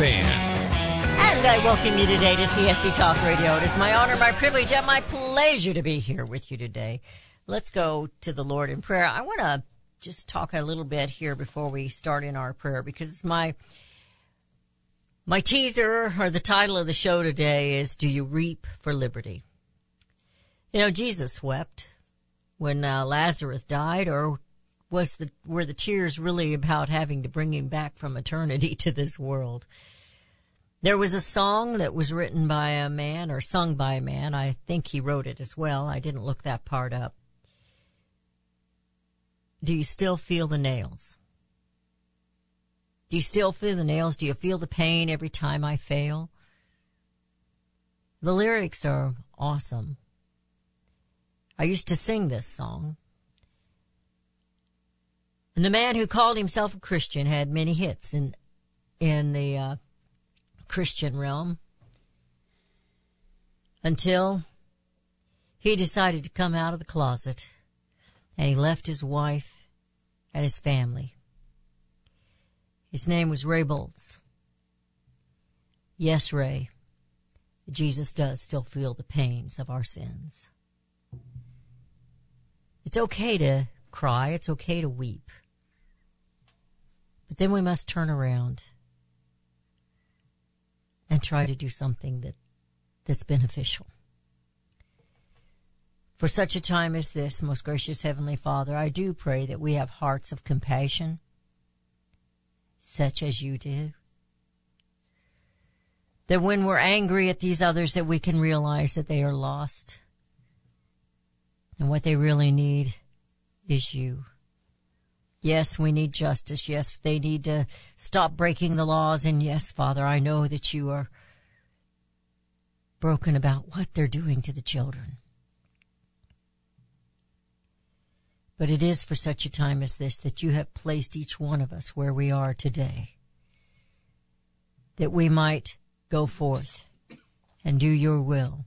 Ann. And I welcome you today to CSC Talk Radio. It is my honor, my privilege, and my pleasure to be here with you today. Let's go to the Lord in prayer. I want to just talk a little bit here before we start in our prayer because my my teaser or the title of the show today is Do You Weep for Liberty? You know, Jesus wept when uh, Lazarus died or was the were the tears really about having to bring him back from eternity to this world. There was a song that was written by a man or sung by a man. I think he wrote it as well. I didn't look that part up. Do you still feel the nails? Do you still feel the nails? Do you feel the pain every time I fail? The lyrics are awesome. I used to sing this song. And the man who called himself a Christian had many hits in in the uh, Christian realm until he decided to come out of the closet and he left his wife and his family. His name was Ray Boltz. Yes, Ray, Jesus does still feel the pains of our sins. It's okay to cry. It's okay to weep. But then we must turn around and try to do something that, that's beneficial. For such a time as this, most gracious Heavenly Father, I do pray that we have hearts of compassion, such as you do. That when we're angry at these others, that we can realize that they are lost. And what they really need is you. Yes, we need justice. Yes, they need to stop breaking the laws. And yes, Father, I know that you are broken about what they're doing to the children. But it is for such a time as this that you have placed each one of us where we are today, that we might go forth and do your will.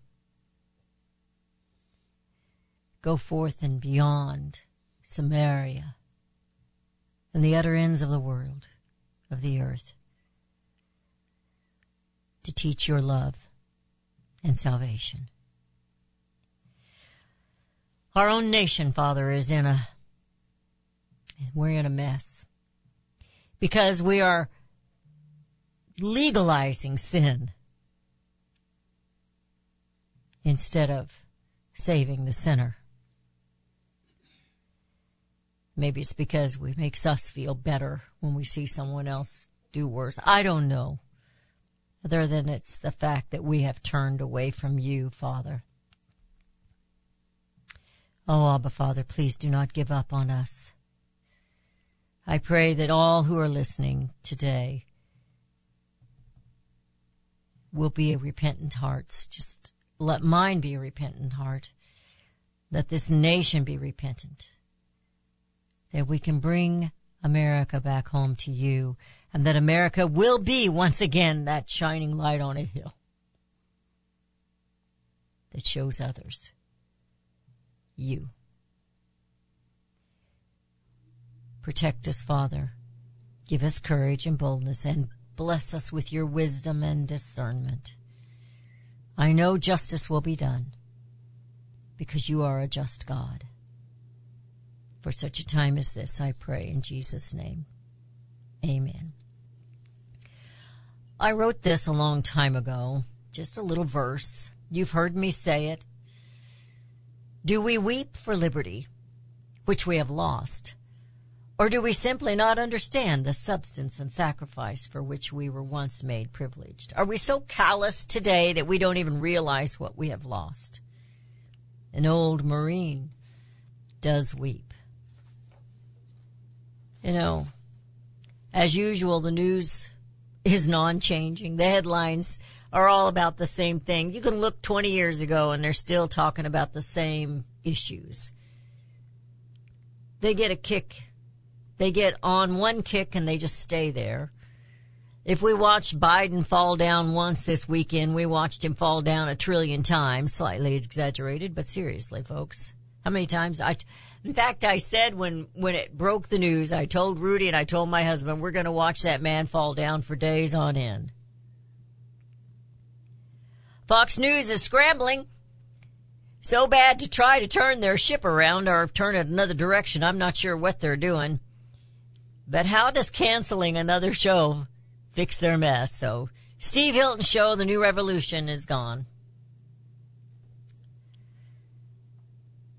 Go forth and beyond Samaria and the utter ends of the world, of the earth, to teach your love and salvation. Our own nation, Father, is in a, we're in a mess because we are legalizing sin instead of saving the sinner. Maybe it's because it makes us feel better when we see someone else do worse. I don't know. Other than it's the fact that we have turned away from you, Father. Oh, Abba, Father, please do not give up on us. I pray that all who are listening today will be repentant hearts. Just let mine be a repentant heart. Let this nation be repentant that we can bring America back home to you and that America will be once again that shining light on a hill that shows others you. Protect us, Father. Give us courage and boldness and bless us with your wisdom and discernment. I know justice will be done because you are a just God. For such a time as this, I pray in Jesus' name. Amen. I wrote this a long time ago, just a little verse. You've heard me say it. Do we weep for liberty, which we have lost? Or do we simply not understand the substance and sacrifice for which we were once made privileged? Are we so callous today that we don't even realize what we have lost? An old Marine does weep. You know, As usual, the news is non-changing. The headlines are all about the same thing. You can look 20 years ago and they're still talking about the same issues. They get a kick. They get on one kick and they just stay there. If we watched Biden fall down once this weekend, we watched him fall down a trillion times, slightly exaggerated, but seriously, folks. How many times I, in fact, I said when, when it broke the news, I told Rudy and I told my husband, we're going to watch that man fall down for days on end. Fox News is scrambling so bad to try to turn their ship around or turn it another direction. I'm not sure what they're doing. But how does canceling another show fix their mess? So Steve Hilton show, The New Revolution is gone.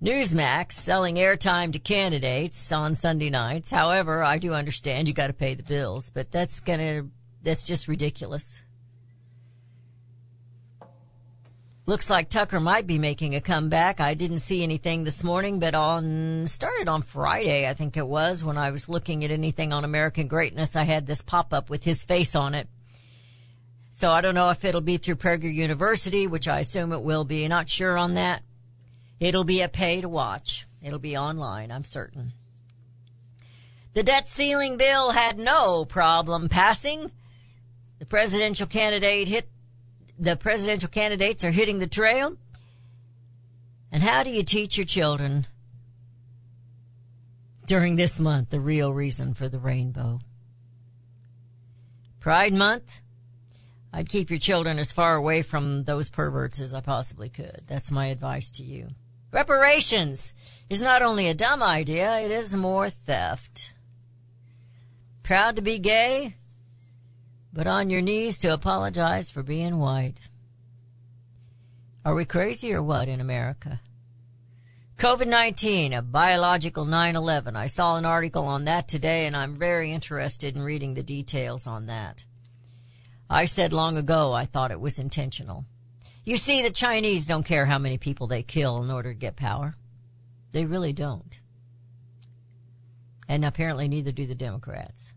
Newsmax selling airtime to candidates on Sunday nights. However, I do understand you got to pay the bills, but that's gonna, that's just ridiculous. Looks like Tucker might be making a comeback. I didn't see anything this morning, but on, started on Friday, I think it was, when I was looking at anything on American Greatness, I had this pop up with his face on it. So I don't know if it'll be through Prager University, which I assume it will be. Not sure on that. It'll be a pay to watch. It'll be online, I'm certain. The debt ceiling bill had no problem passing. The presidential candidate hit the presidential candidates are hitting the trail. And how do you teach your children during this month the real reason for the rainbow? Pride month, I'd keep your children as far away from those perverts as I possibly could. That's my advice to you. Reparations is not only a dumb idea, it is more theft. Proud to be gay? but on your knees to apologize for being white. Are we crazy or what in America? COVID-19, a biological 9-11. I saw an article on that today and I'm very interested in reading the details on that. I said long ago I thought it was intentional. You see, the Chinese don't care how many people they kill in order to get power. They really don't. And apparently neither do the Democrats.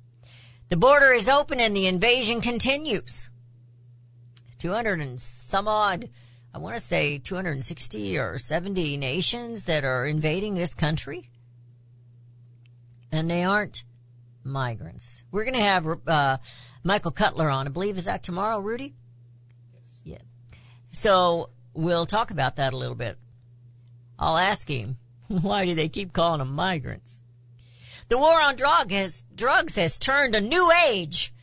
The border is open and the invasion continues. 200 and some odd, I want to say 260 or 70 nations that are invading this country. And they aren't migrants. We're going to have uh, Michael Cutler on. I believe is that tomorrow, Rudy? So we'll talk about that a little bit. I'll ask him, why do they keep calling them migrants? The war on drug has, drugs has turned a new age.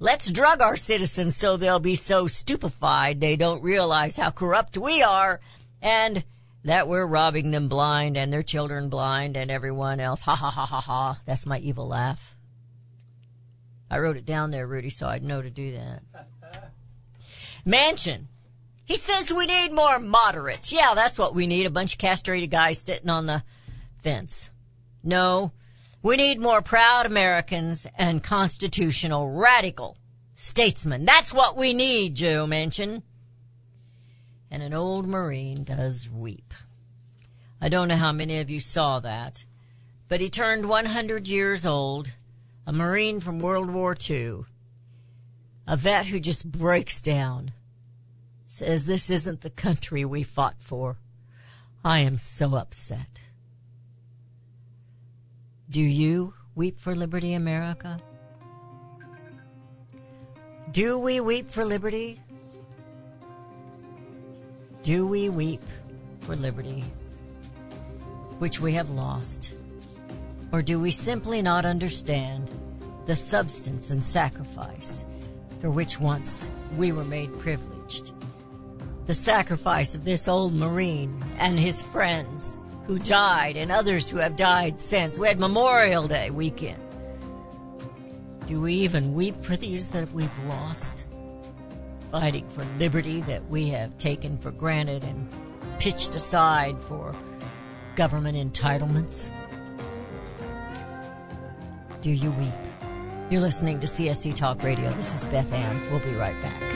Let's drug our citizens so they'll be so stupefied they don't realize how corrupt we are and that we're robbing them blind and their children blind and everyone else. Ha ha ha ha ha. That's my evil laugh. I wrote it down there, Rudy, so I'd know to do that. Manchin. He says we need more moderates. Yeah, that's what we need. A bunch of castrated guys sitting on the fence. No, we need more proud Americans and constitutional radical statesmen. That's what we need, Joe Manchin. And an old Marine does weep. I don't know how many of you saw that, but he turned 100 years old, a Marine from World War II, a vet who just breaks down, says this isn't the country we fought for. I am so upset. Do you weep for liberty, America? Do we weep for liberty? Do we weep for liberty, which we have lost? Or do we simply not understand the substance and sacrifice for which once we were made privileged? The sacrifice of this old Marine and his friends who died and others who have died since. We had Memorial Day weekend. Do we even weep for these that we've lost? Fighting for liberty that we have taken for granted and pitched aside for government entitlements? Do you weep? You're listening to CSC Talk Radio. This is Beth Ann. We'll be right back.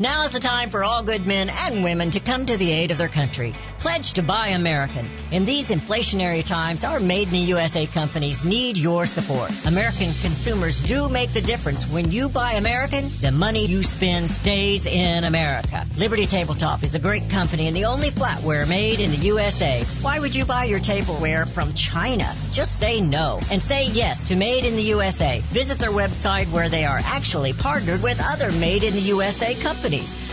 Now is the time for all good men and women to come to the aid of their country. Pledge to buy American. In these inflationary times, our made in the USA companies need your support. American consumers do make the difference. When you buy American, the money you spend stays in America. Liberty Tabletop is a great company and the only flatware made in the USA. Why would you buy your tableware from China? Just say no and say yes to Made in the USA. Visit their website where they are actually partnered with other Made in the USA companies.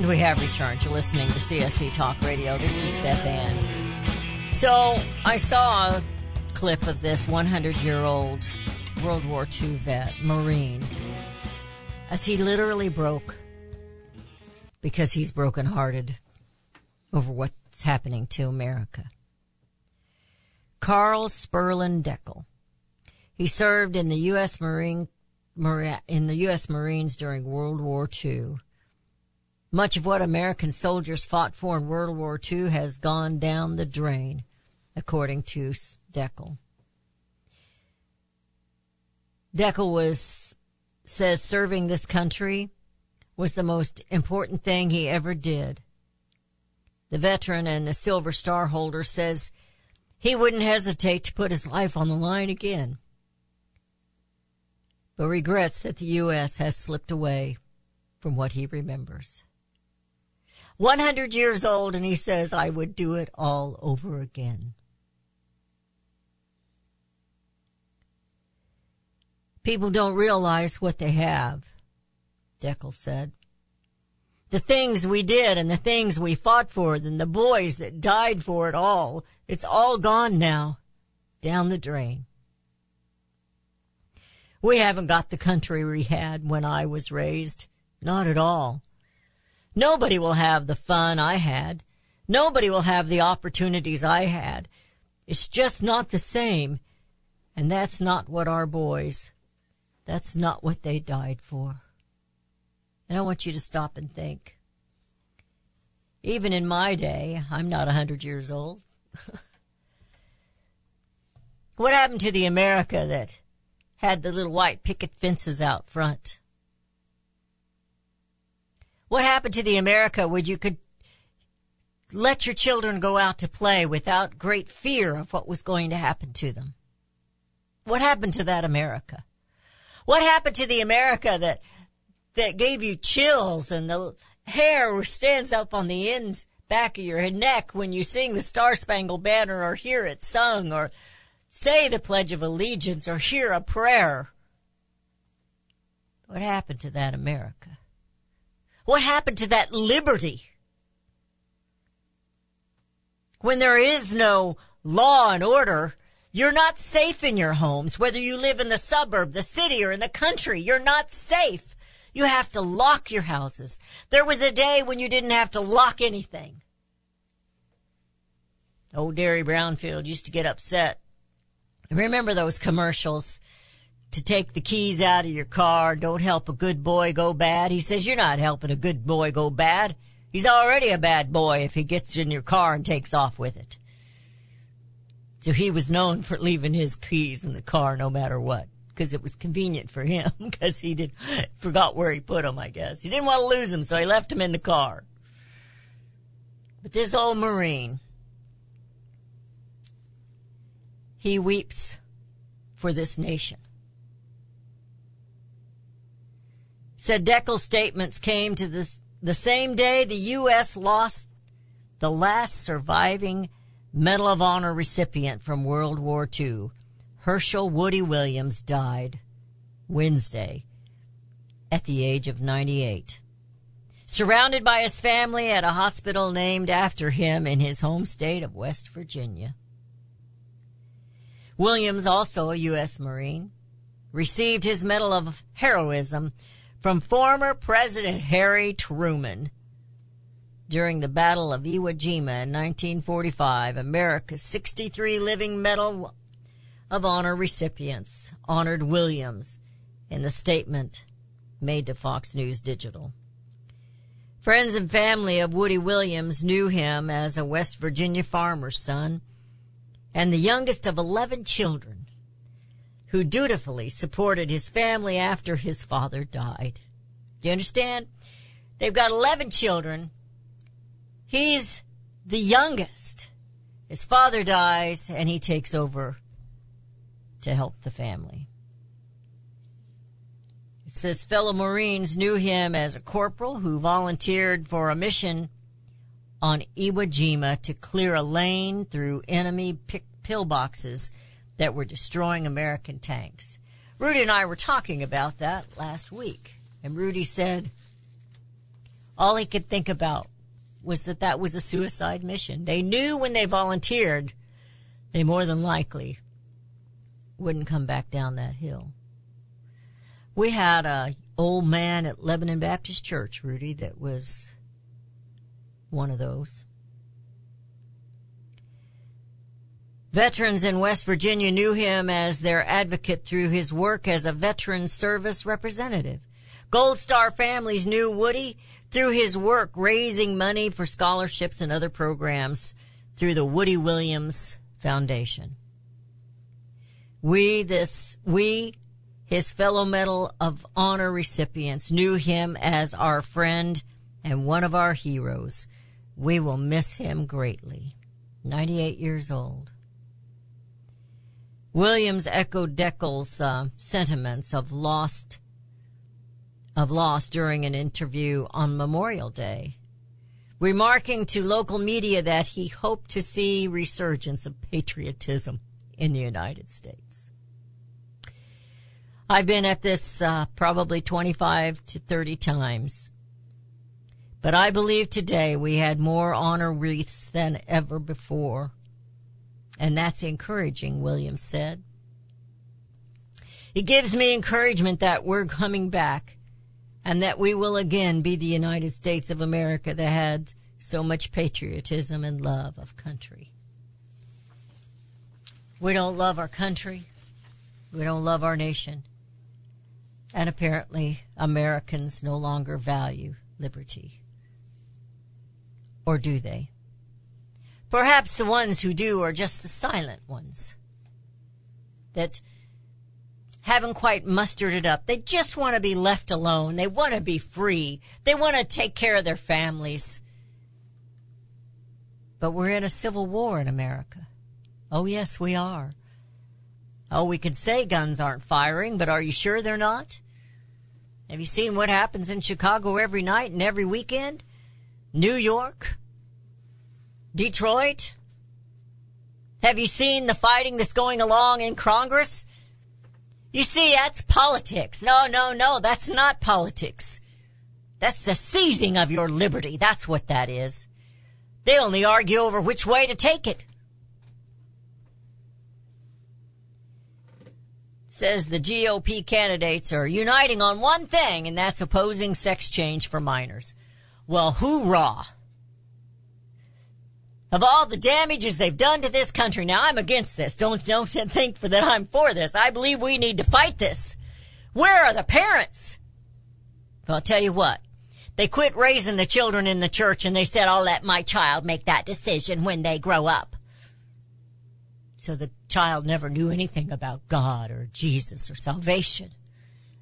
And we have returned. You're listening to CSC Talk Radio. This is Beth Ann. So I saw a clip of this 100 year old World War II vet, Marine, as he literally broke because he's brokenhearted over what's happening to America. Carl Spurlin Dekel. He served in the U.S. Marine in the U.S. Marines during World War II. Much of what American soldiers fought for in World War II has gone down the drain, according to Dekel. Dekel was says serving this country was the most important thing he ever did. The veteran and the Silver Star holder says he wouldn't hesitate to put his life on the line again, but regrets that the U.S. has slipped away from what he remembers. 100 years old and he says, I would do it all over again. People don't realize what they have, Dekel said. The things we did and the things we fought for and the boys that died for it all, it's all gone now, down the drain. We haven't got the country we had when I was raised. Not at all. Nobody will have the fun I had. Nobody will have the opportunities I had. It's just not the same. And that's not what our boys, that's not what they died for. And I want you to stop and think. Even in my day, I'm not a hundred years old. what happened to the America that had the little white picket fences out front? What happened to the America where you could let your children go out to play without great fear of what was going to happen to them? What happened to that America? What happened to the America that, that gave you chills and the hair stands up on the end back of your neck when you sing the Star Spangled Banner or hear it sung or say the Pledge of Allegiance or hear a prayer? What happened to that America? What happened to that liberty? When there is no law and order, you're not safe in your homes, whether you live in the suburb, the city, or in the country. You're not safe. You have to lock your houses. There was a day when you didn't have to lock anything. Old Derry Brownfield used to get upset. Remember those commercials? To take the keys out of your car. Don't help a good boy go bad. He says, you're not helping a good boy go bad. He's already a bad boy if he gets in your car and takes off with it. So he was known for leaving his keys in the car no matter what. Because it was convenient for him, because he did forgot where he put them. I guess he didn't want to lose them, so he left them in the car. But this old Marine, he weeps for this nation. Said Dekel's statements came to the, the same day the U.S. lost the last surviving Medal of Honor recipient from World War II. Hershel Woody Williams died Wednesday at the age of 98. Surrounded by his family at a hospital named after him in his home state of West Virginia. Williams, also a U.S. Marine, received his Medal of Heroism from former President Harry Truman. During the Battle of Iwo Jima in 1945, America's 63 living Medal of Honor recipients honored Williams in the statement made to Fox News Digital. Friends and family of Woody Williams knew him as a West Virginia farmer's son and the youngest of 11 children who dutifully supported his family after his father died. Do you understand? They've got 11 children. He's the youngest. His father dies and he takes over to help the family. It says fellow Marines knew him as a corporal who volunteered for a mission on Iwo Jima to clear a lane through enemy pillboxes that were destroying American tanks. Rudy and I were talking about that last week, and Rudy said all he could think about was that that was a suicide mission. They knew when they volunteered, they more than likely wouldn't come back down that hill. We had a old man at Lebanon Baptist Church, Rudy, that was one of those. Veterans in West Virginia knew him as their advocate through his work as a veteran service representative. Gold Star families knew Woody through his work raising money for scholarships and other programs through the Woody Williams Foundation. We, this, we, his fellow Medal of Honor recipients knew him as our friend and one of our heroes. We will miss him greatly. 98 years old. Williams echoed Dekel's uh, sentiments of lost of loss during an interview on Memorial Day, remarking to local media that he hoped to see resurgence of patriotism in the United States. I've been at this uh, probably 25 to 30 times. But I believe today we had more honor wreaths than ever before and that's encouraging, Williams said. It gives me encouragement that we're coming back and that we will again be the United States of America that had so much patriotism and love of country. We don't love our country. We don't love our nation. And apparently Americans no longer value liberty. Or do they? Perhaps the ones who do are just the silent ones that haven't quite mustered it up. They just want to be left alone. They want to be free. They want to take care of their families. But we're in a civil war in America. Oh yes, we are. Oh, we could say guns aren't firing, but are you sure they're not? Have you seen what happens in Chicago every night and every weekend? New York? Detroit? Have you seen the fighting that's going along in Congress? You see, that's politics. No, no, no, that's not politics. That's the seizing of your liberty. That's what that is. They only argue over which way to take it. Says the GOP candidates are uniting on one thing, and that's opposing sex change for minors. Well, hoorah! Of all the damages they've done to this country, now I'm against this. Don't don't think for that I'm for this. I believe we need to fight this. Where are the parents? Well, I'll tell you what. They quit raising the children in the church and they said, I'll let my child make that decision when they grow up. So the child never knew anything about God or Jesus or salvation.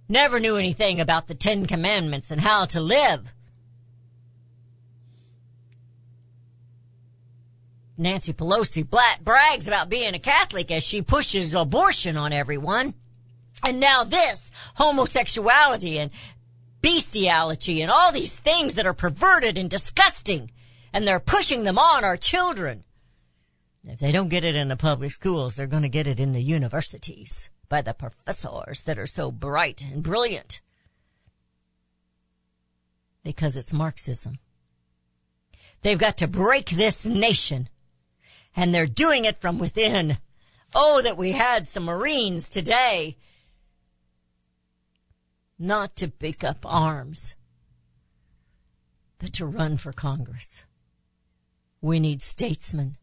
Never knew anything about the Ten Commandments and how to live. Nancy Pelosi Blat brags about being a Catholic as she pushes abortion on everyone. And now this, homosexuality and bestiality and all these things that are perverted and disgusting. And they're pushing them on our children. If they don't get it in the public schools, they're going to get it in the universities by the professors that are so bright and brilliant. Because it's Marxism. They've got to break this nation. And they're doing it from within. Oh, that we had some Marines today not to pick up arms, but to run for Congress. We need statesmen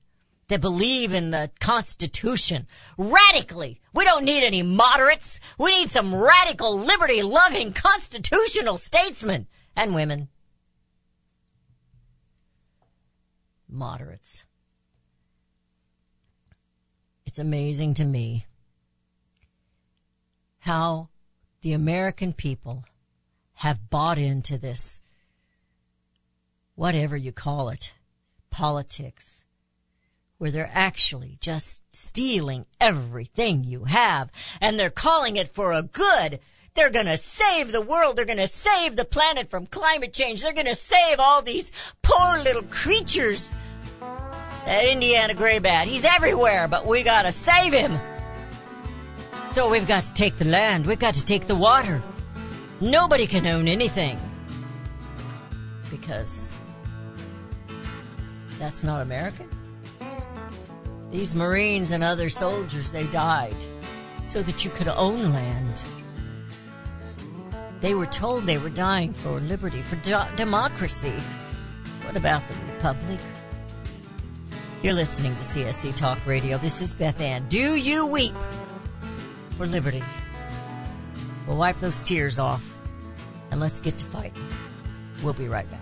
that believe in the Constitution radically. We don't need any moderates. We need some radical, liberty loving, constitutional statesmen and women. Moderates. It's amazing to me how the American people have bought into this, whatever you call it, politics, where they're actually just stealing everything you have and they're calling it for a good. They're gonna save the world. They're gonna save the planet from climate change. They're gonna save all these poor little creatures. That Indiana gray bat, he's everywhere, but we gotta save him. So we've got to take the land, we've got to take the water. Nobody can own anything. Because that's not American. These Marines and other soldiers, they died so that you could own land. They were told they were dying for liberty, for democracy. What about the Republic? You're listening to CSC Talk Radio. This is Beth Ann. Do you weep? for liberty. We'll wipe those tears off and let's get to fighting. We'll be right back.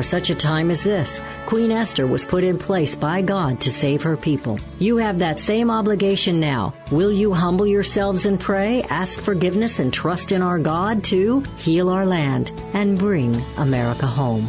For such a time as this, Queen Esther was put in place by God to save her people. You have that same obligation now. Will you humble yourselves and pray, ask forgiveness, and trust in our God to heal our land and bring America home?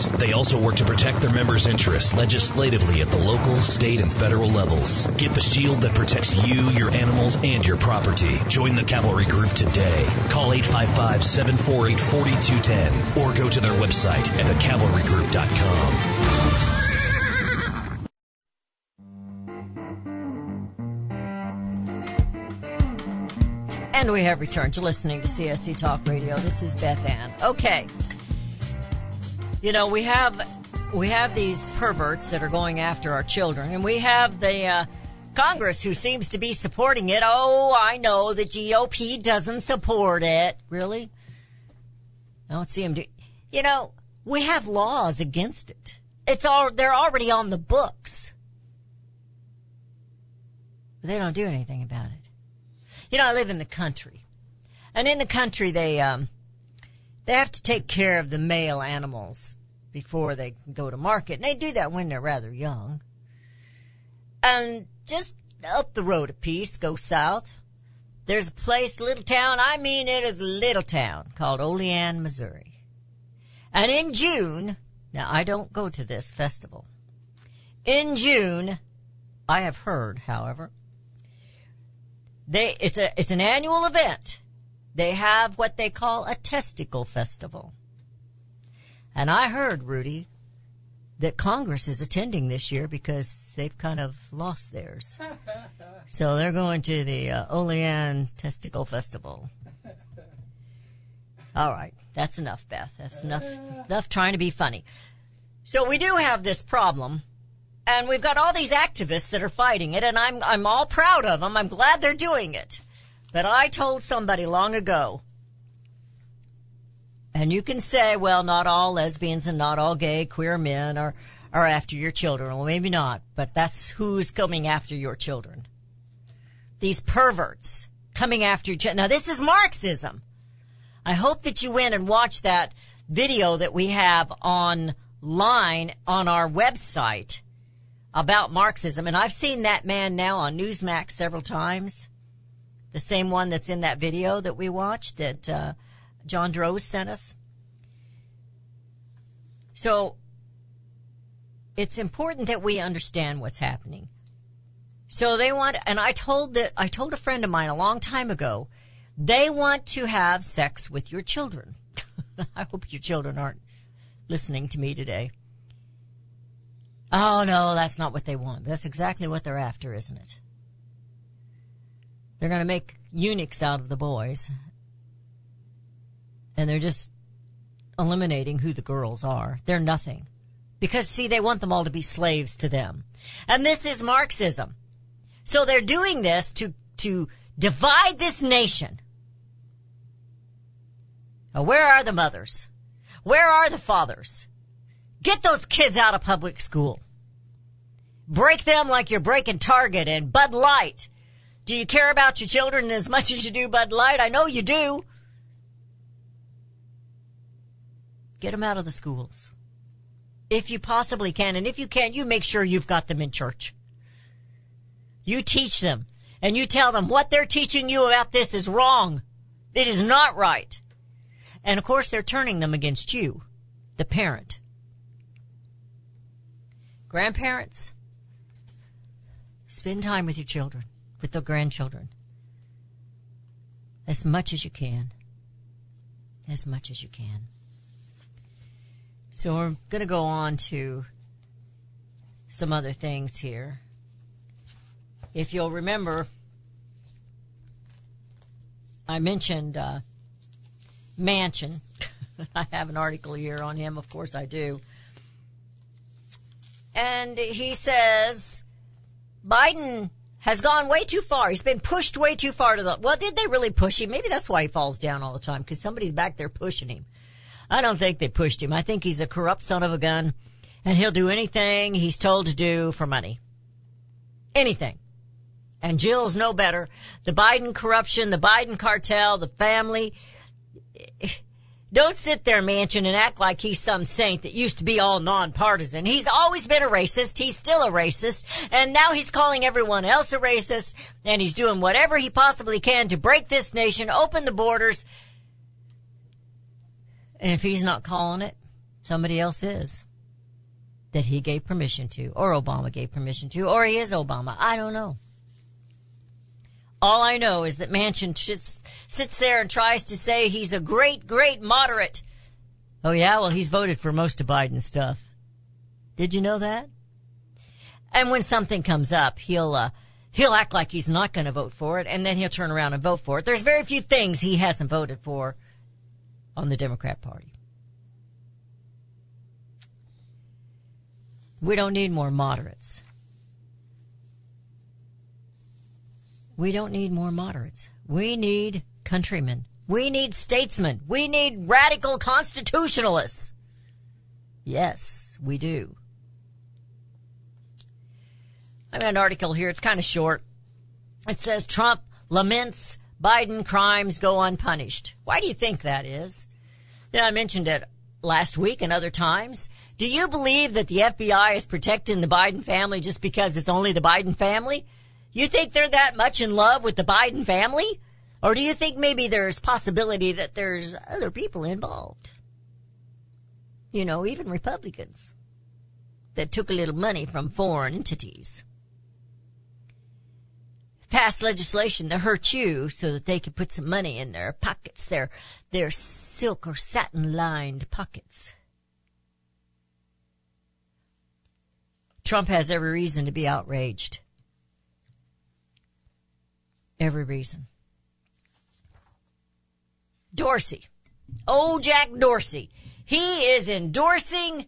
They also work to protect their members' interests legislatively at the local, state, and federal levels. Get the shield that protects you, your animals, and your property. Join the Cavalry Group today. Call 855-748-4210 or go to their website at thecavalrygroup.com. And we have returned to listening to CSC Talk Radio. This is Beth Ann. Okay. You know, we have we have these perverts that are going after our children, and we have the uh, Congress who seems to be supporting it. Oh, I know the GOP doesn't support it. Really? I don't see them do. You know, we have laws against it. It's all they're already on the books. But they don't do anything about it. You know, I live in the country, and in the country they um, they have to take care of the male animals before they go to market, and they do that when they're rather young. And just up the road a piece, go south. There's a place, little town. I mean, it is a little town called Olean, Missouri. And in June, now I don't go to this festival. In June, I have heard, however, they, it's a, it's an annual event. They have what they call a testicle festival. And I heard, Rudy, that Congress is attending this year because they've kind of lost theirs. so they're going to the uh, Olean Testicle Festival. All right, that's enough, Beth. That's enough. Enough trying to be funny. So we do have this problem and we've got all these activists that are fighting it, and I'm I'm all proud of them. I'm glad they're doing it. But I told somebody long ago, and you can say, well, not all lesbians and not all gay queer men are are after your children. Well, maybe not, but that's who's coming after your children. These perverts coming after your. Now, this is Marxism. I hope that you went and watched that video that we have online on our website about Marxism. And I've seen that man now on Newsmax several times. The same one that's in that video that we watched that uh, John Droz sent us. So it's important that we understand what's happening. So they want, and I told that, I told a friend of mine a long time ago, they want to have sex with your children. I hope your children aren't listening to me today. Oh no, that's not what they want. That's exactly what they're after, isn't it? They're going to make eunuchs out of the boys. And they're just eliminating who the girls are. They're nothing. Because see, they want them all to be slaves to them. And this is Marxism. So they're doing this to, to divide this nation. Now, where are the mothers? Where are the fathers? Get those kids out of public school. Break them like you're breaking Target and Bud Light. Do you care about your children as much as you do Bud Light? I know you do. Get them out of the schools. If you possibly can, and if you can't, you make sure you've got them in church. You teach them, and you tell them what they're teaching you about this is wrong. It is not right. And of course, they're turning them against you, the parent. Grandparents, spend time with your children, with the grandchildren, as much as you can. As much as you can. So we're going to go on to some other things here. If you'll remember, I mentioned uh, Manchin. I have an article here on him, of course I do. And he says Biden has gone way too far. He's been pushed way too far to the. Well, did they really push him? Maybe that's why he falls down all the time because somebody's back there pushing him. I don't think they pushed him. I think he's a corrupt son of a gun and he'll do anything he's told to do for money. Anything. And Jill's no better. The Biden corruption, the Biden cartel, the family. Don't sit there, Manchin, and act like he's some saint that used to be all nonpartisan. He's always been a racist. He's still a racist. And now he's calling everyone else a racist. And he's doing whatever he possibly can to break this nation, open the borders. And if he's not calling it, somebody else is. That he gave permission to, or Obama gave permission to, or he is Obama. I don't know. All I know is that Manchin sits, sits there and tries to say he's a great, great moderate. Oh yeah, well he's voted for most of Biden's stuff. Did you know that? And when something comes up, he'll uh, he'll act like he's not going to vote for it, and then he'll turn around and vote for it. There's very few things he hasn't voted for on the Democrat Party. We don't need more moderates. We don't need more moderates. We need countrymen. We need statesmen. We need radical constitutionalists. Yes, we do. I have got an article here. It's kind of short. It says Trump laments Biden crimes go unpunished. Why do you think that is? Yeah, I mentioned it last week and other times. Do you believe that the FBI is protecting the Biden family just because it's only the Biden family? You think they're that much in love with the Biden family? Or do you think maybe there's possibility that there's other people involved? You know, even Republicans that took a little money from foreign entities. Passed legislation to hurt you so that they could put some money in their pockets, their, their silk or satin lined pockets. Trump has every reason to be outraged. Every reason. Dorsey. old Jack Dorsey. He is endorsing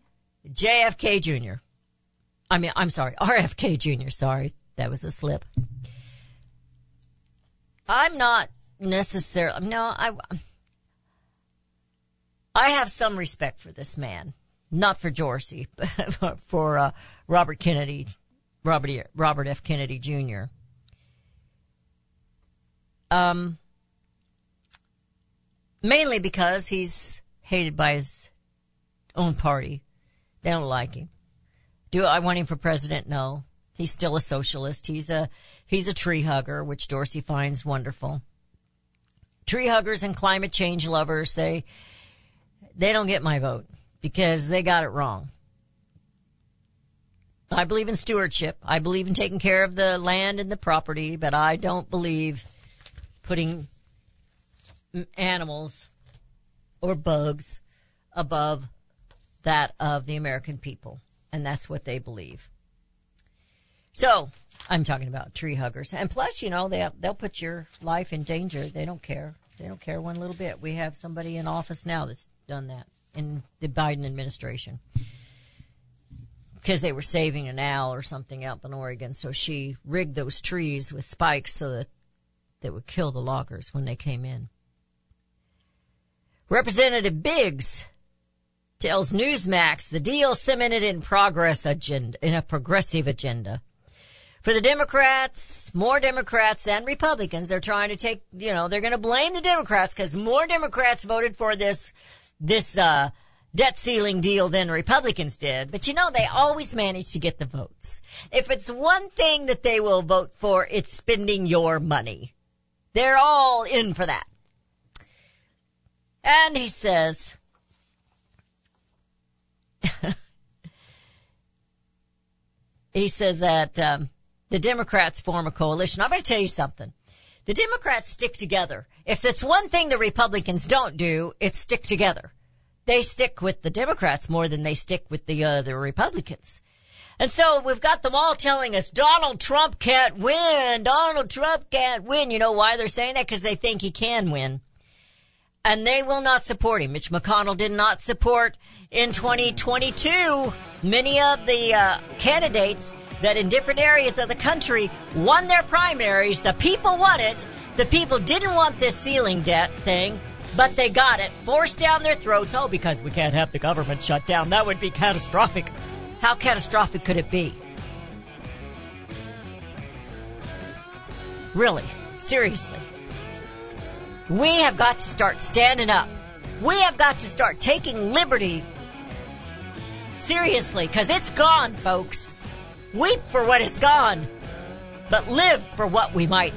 JFK Jr. I mean, I'm sorry, RFK Jr. Sorry, that was a slip. I'm not necessarily, no, I, I have some respect for this man. not for Dorsey, but for uh, Robert Kennedy, Robert Robert F. Kennedy Jr. Um, mainly because he's hated by his own party. They don't like him. Do I want him for president? No. He's still a socialist. He's a he's a tree hugger, which Dorsey finds wonderful. Tree huggers and climate change lovers, they they don't get my vote because they got it wrong. I believe in stewardship. I believe in taking care of the land and the property, but I don't believe putting animals or bugs above that of the American people. And that's what they believe. So I'm talking about tree huggers. And plus, you know, they'll, they'll put your life in danger. They don't care. They don't care one little bit. We have somebody in office now that's done that in the Biden administration because they were saving an owl or something up in Oregon. So she rigged those trees with spikes so that they would kill the loggers when they came in. Representative Biggs tells Newsmax the deal cemented in progress agenda, in a progressive agenda. For the Democrats, more Democrats than Republicans, they're trying to take, you know, they're going to blame the Democrats because more Democrats voted for this, this, uh, debt ceiling deal than Republicans did. But you know, they always manage to get the votes. If it's one thing that they will vote for, it's spending your money. They're all in for that. And he says, he says that um, the Democrats form a coalition. I'm going to tell you something. The Democrats stick together. If it's one thing the Republicans don't do, it's stick together. They stick with the Democrats more than they stick with the uh, Republicans. And so we've got them all telling us Donald Trump can't win. Donald Trump can't win. You know why they're saying that? Because they think he can win. And they will not support him. Mitch McConnell did not support in 2022 many of the uh, candidates that in different areas of the country won their primaries. The people won it. The people didn't want this ceiling debt thing, but they got it forced down their throats. Oh, because we can't have the government shut down. That would be catastrophic. How catastrophic could it be? Really? Seriously? We have got to start standing up. We have got to start taking liberty seriously, because it's gone, folks. Weep for what is gone, but live for what we might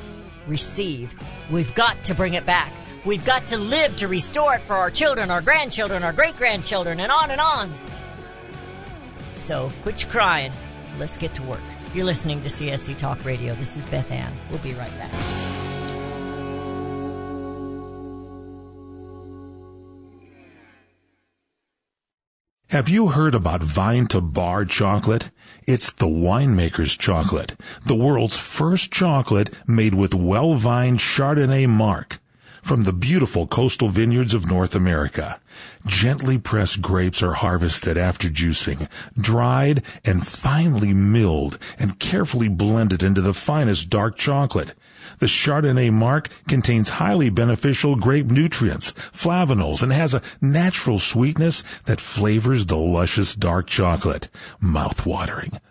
receive. We've got to bring it back. We've got to live to restore it for our children, our grandchildren, our great grandchildren, and on and on. So quit your crying. Let's get to work. You're listening to CSC Talk Radio. This is Beth Ann. We'll be right back. Have you heard about Vine to Bar chocolate? It's the winemaker's chocolate, the world's first chocolate made with well-vined Chardonnay marc from the beautiful coastal vineyards of North America. Gently pressed grapes are harvested after juicing, dried and finely milled and carefully blended into the finest dark chocolate. The Chardonnay marc contains highly beneficial grape nutrients, flavanols, and has a natural sweetness that flavors the luscious dark chocolate. Mouth-watering,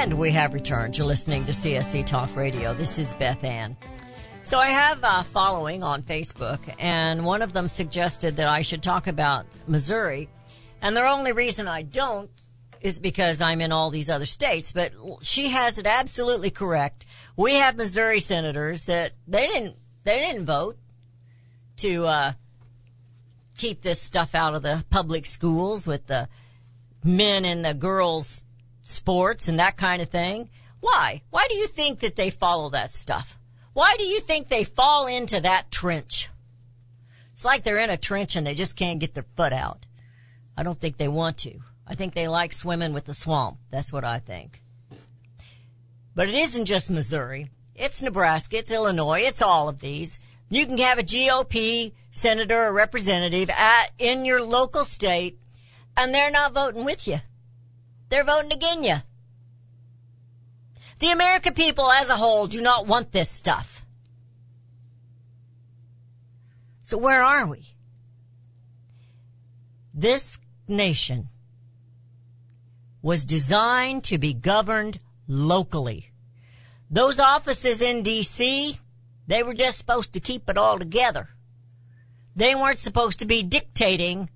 And we have returned. You're listening to CSC Talk Radio. This is Beth Ann. So I have a following on Facebook, and one of them suggested that I should talk about Missouri. And the only reason I don't is because I'm in all these other states, but she has it absolutely correct. We have Missouri senators that they didn't, they didn't vote to, uh, keep this stuff out of the public schools with the men and the girls sports and that kind of thing. Why? Why do you think that they follow that stuff? Why do you think they fall into that trench? It's like they're in a trench and they just can't get their foot out. I don't think they want to. I think they like swimming with the swamp. That's what I think. But it isn't just Missouri. It's Nebraska. It's Illinois. It's all of these. You can have a GOP senator or representative at, in your local state and they're not voting with you. They're voting against you. The American people as a whole do not want this stuff. So where are we? This nation was designed to be governed locally. Those offices in DC, they were just supposed to keep it all together. They weren't supposed to be dictating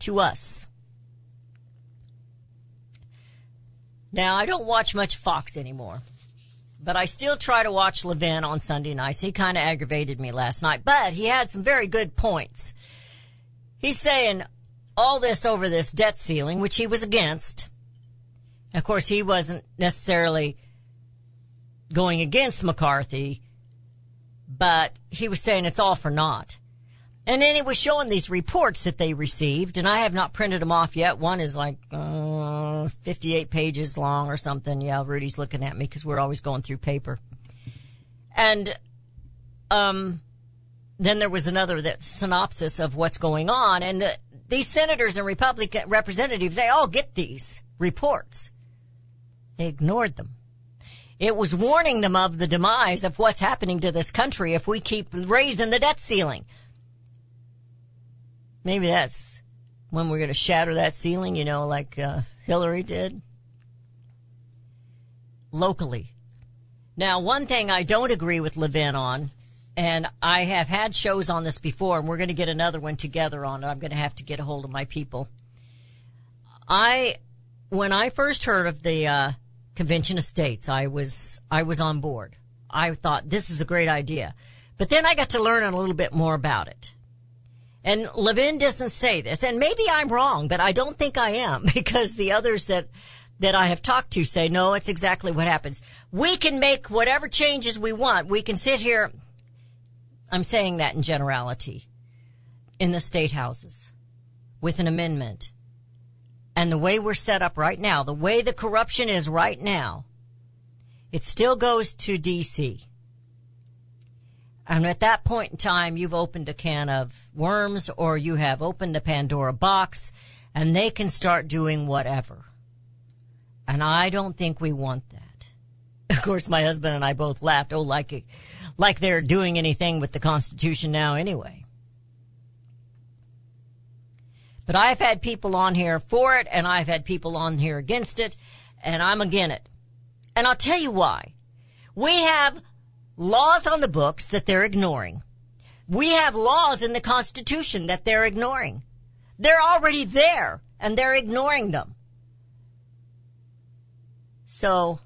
to us. Now, I don't watch much Fox anymore, but I still try to watch Levin on Sunday nights. He kind of aggravated me last night, but he had some very good points. He's saying all this over this debt ceiling, which he was against. Of course, he wasn't necessarily going against McCarthy, but he was saying it's all for naught. And then he was showing these reports that they received, and I have not printed them off yet. One is like uh, 58 pages long or something. Yeah, Rudy's looking at me because we're always going through paper. And um, then there was another that synopsis of what's going on, and the, these senators and Republican representatives, they all get these reports. They ignored them. It was warning them of the demise of what's happening to this country if we keep raising the debt ceiling. Maybe that's when we're going to shatter that ceiling, you know, like uh, Hillary did. Locally. Now, one thing I don't agree with Levin on, and I have had shows on this before, and we're going to get another one together on it. I'm going to have to get a hold of my people. I, when I first heard of the uh, Convention of States, I was I was on board. I thought this is a great idea, but then I got to learn a little bit more about it. And Levin doesn't say this, and maybe I'm wrong, but I don't think I am because the others that that I have talked to say no, it's exactly what happens. We can make whatever changes we want. We can sit here. I'm saying that in generality in the state houses with an amendment. And the way we're set up right now, the way the corruption is right now, it still goes to DC. And at that point in time, you've opened a can of worms or you have opened the Pandora box and they can start doing whatever. And I don't think we want that. Of course, my husband and I both laughed. Oh, like, like they're doing anything with the Constitution now anyway. But I've had people on here for it and I've had people on here against it and I'm against it. And I'll tell you why. We have laws on the books that they're ignoring. We have laws in the Constitution that they're ignoring. They're already there and they're ignoring them. So,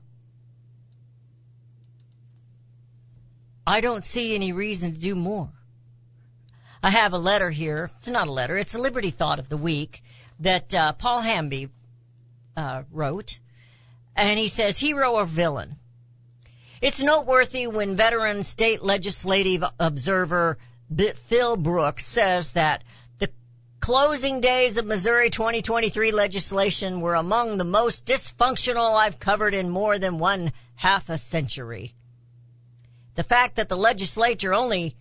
I don't see any reason to do more. I have a letter here. It's not a letter. It's a Liberty Thought of the Week that uh, Paul Hamby uh, wrote. And he says, hero or villain? It's noteworthy when veteran state legislative observer Phil Brooks says that the closing days of Missouri 2023 legislation were among the most dysfunctional I've covered in more than one half a century. The fact that the legislature only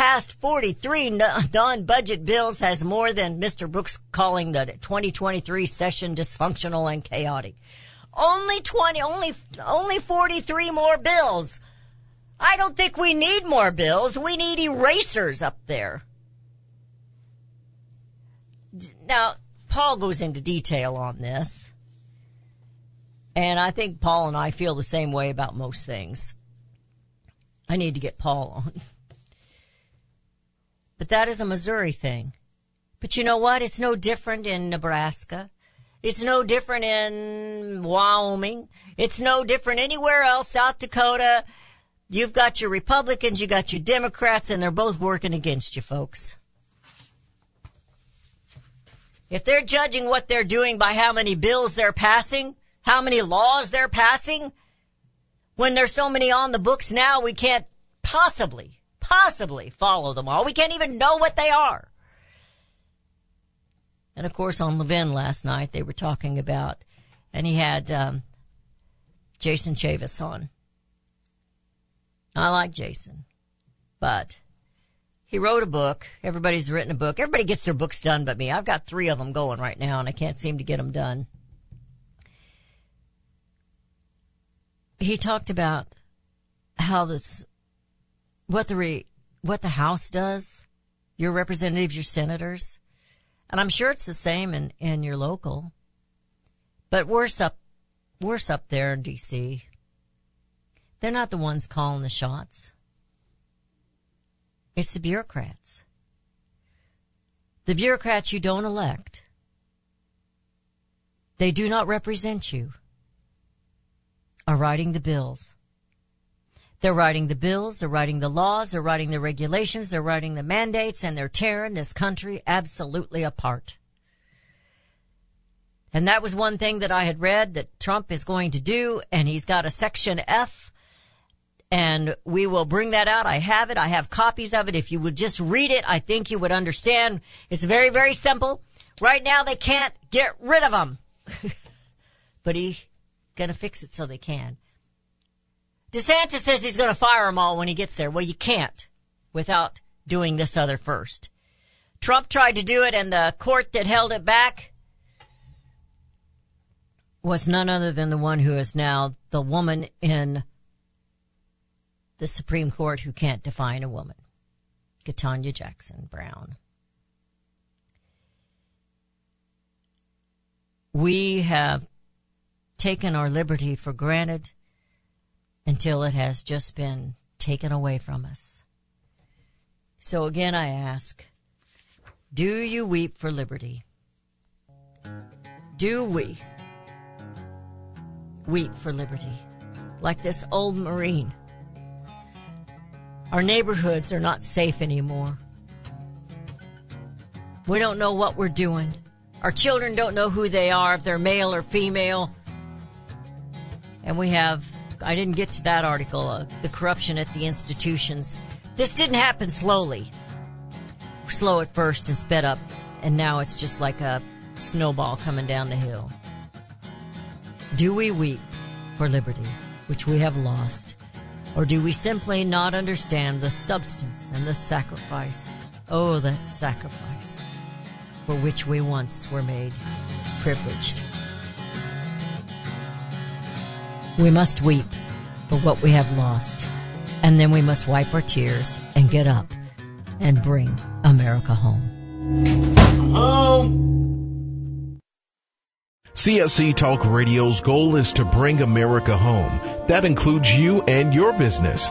passed 43 non-budget bills has more than Mr. Brooks calling the 2023 session dysfunctional and chaotic. Only 20, only, only 43 more bills. I don't think we need more bills. We need erasers up there. Now, Paul goes into detail on this. And I think Paul and I feel the same way about most things. I need to get Paul on. But that is a Missouri thing. But you know what? It's no different in Nebraska. It's no different in Wyoming. It's no different anywhere else, South Dakota. You've got your Republicans, you got your Democrats, and they're both working against you, folks. If they're judging what they're doing by how many bills they're passing, how many laws they're passing, when there's so many on the books now, we can't possibly possibly follow them all. We can't even know what they are. And of course, on Levin last night, they were talking about, and he had um, Jason Chaffetz on. I like Jason, but he wrote a book. Everybody's written a book. Everybody gets their books done but me. I've got three of them going right now, and I can't seem to get them done. He talked about how this what the re, what the House does, your representatives, your senators, and I'm sure it's the same in in your local, but worse up, worse up there in D.C. They're not the ones calling the shots. It's the bureaucrats. The bureaucrats you don't elect. They do not represent you. Are writing the bills. They're writing the bills, they're writing the laws, they're writing the regulations, they're writing the mandates, and they're tearing this country absolutely apart. And that was one thing that I had read that Trump is going to do, and he's got a section F, and we will bring that out. I have it. I have copies of it. If you would just read it, I think you would understand. It's very, very simple. Right now they can't get rid of them. but he's gonna fix it so they can. DeSantis says he's going to fire them all when he gets there. Well, you can't without doing this other first. Trump tried to do it and the court that held it back was none other than the one who is now the woman in the Supreme Court who can't define a woman, Ketanji Jackson Brown. We have taken our liberty for granted until it has just been taken away from us. So again, I ask, do you weep for liberty? Do we weep for liberty? Like this old Marine. Our neighborhoods are not safe anymore. We don't know what we're doing. Our children don't know who they are, if they're male or female. And we have, I didn't get to that article, uh, the corruption at the institutions. This didn't happen slowly. Slow at first and sped up, and now it's just like a snowball coming down the hill. Do we weep for liberty, which we have lost? Or do we simply not understand the substance and the sacrifice? Oh, that sacrifice for which we once were made privileged. We must weep for what we have lost, and then we must wipe our tears and get up and bring America home. Home. CSC Talk Radio's goal is to bring America home. That includes you and your business.